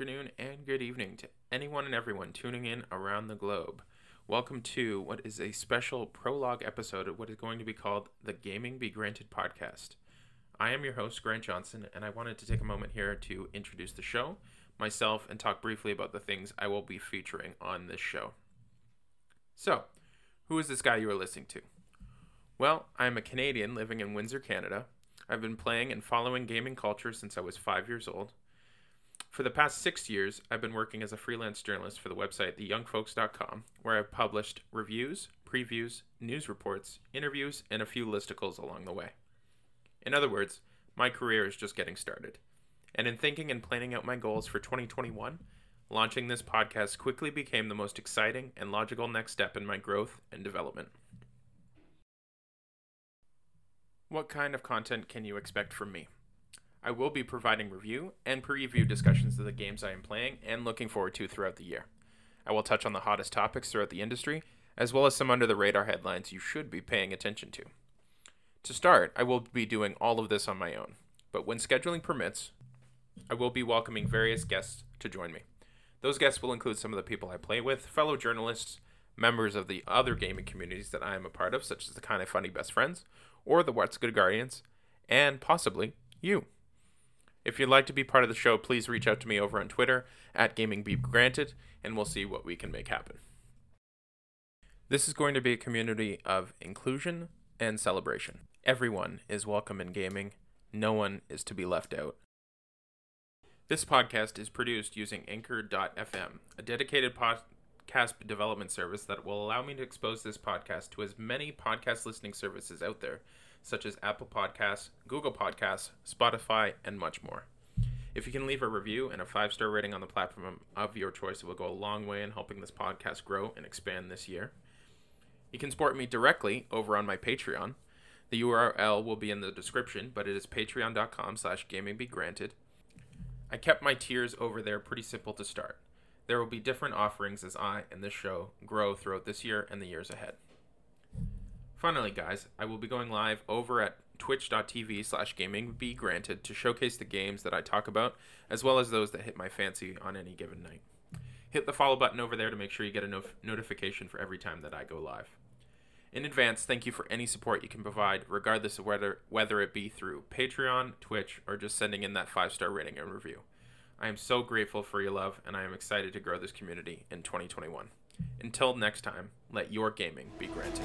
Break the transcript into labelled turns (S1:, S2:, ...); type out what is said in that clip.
S1: afternoon, and good evening to anyone and everyone tuning in around the globe. Welcome to what is a special prologue episode of what is going to be called the Gaming Be Granted podcast. I am your host, Grant Johnson, and I wanted to take a moment here to introduce the show, myself, and talk briefly about the things I will be featuring on this show. So, who is this guy you are listening to? Well, I am a Canadian living in Windsor, Canada. I've been playing and following gaming culture since I was five years old. For the past six years, I've been working as a freelance journalist for the website theyoungfolks.com, where I've published reviews, previews, news reports, interviews, and a few listicles along the way. In other words, my career is just getting started. And in thinking and planning out my goals for 2021, launching this podcast quickly became the most exciting and logical next step in my growth and development. What kind of content can you expect from me? I will be providing review and preview discussions of the games I am playing and looking forward to throughout the year. I will touch on the hottest topics throughout the industry, as well as some under the radar headlines you should be paying attention to. To start, I will be doing all of this on my own, but when scheduling permits, I will be welcoming various guests to join me. Those guests will include some of the people I play with, fellow journalists, members of the other gaming communities that I am a part of, such as the Kinda Funny Best Friends, or the What's Good Guardians, and possibly you. If you'd like to be part of the show, please reach out to me over on Twitter at GamingBeGranted, and we'll see what we can make happen. This is going to be a community of inclusion and celebration. Everyone is welcome in gaming. No one is to be left out. This podcast is produced using Anchor.fm, a dedicated podcast development service that will allow me to expose this podcast to as many podcast listening services out there such as Apple Podcasts, Google Podcasts, Spotify, and much more. If you can leave a review and a five star rating on the platform of your choice, it will go a long way in helping this podcast grow and expand this year. You can support me directly over on my Patreon. The URL will be in the description, but it is patreon.com slash gamingbegranted. I kept my tiers over there pretty simple to start. There will be different offerings as I and this show grow throughout this year and the years ahead. Finally, guys, I will be going live over at twitch.tv slash gaming be granted to showcase the games that I talk about, as well as those that hit my fancy on any given night. Hit the follow button over there to make sure you get a no- notification for every time that I go live. In advance, thank you for any support you can provide, regardless of whether whether it be through Patreon, Twitch, or just sending in that five star rating and review. I am so grateful for your love, and I am excited to grow this community in 2021. Until next time, let your gaming be granted.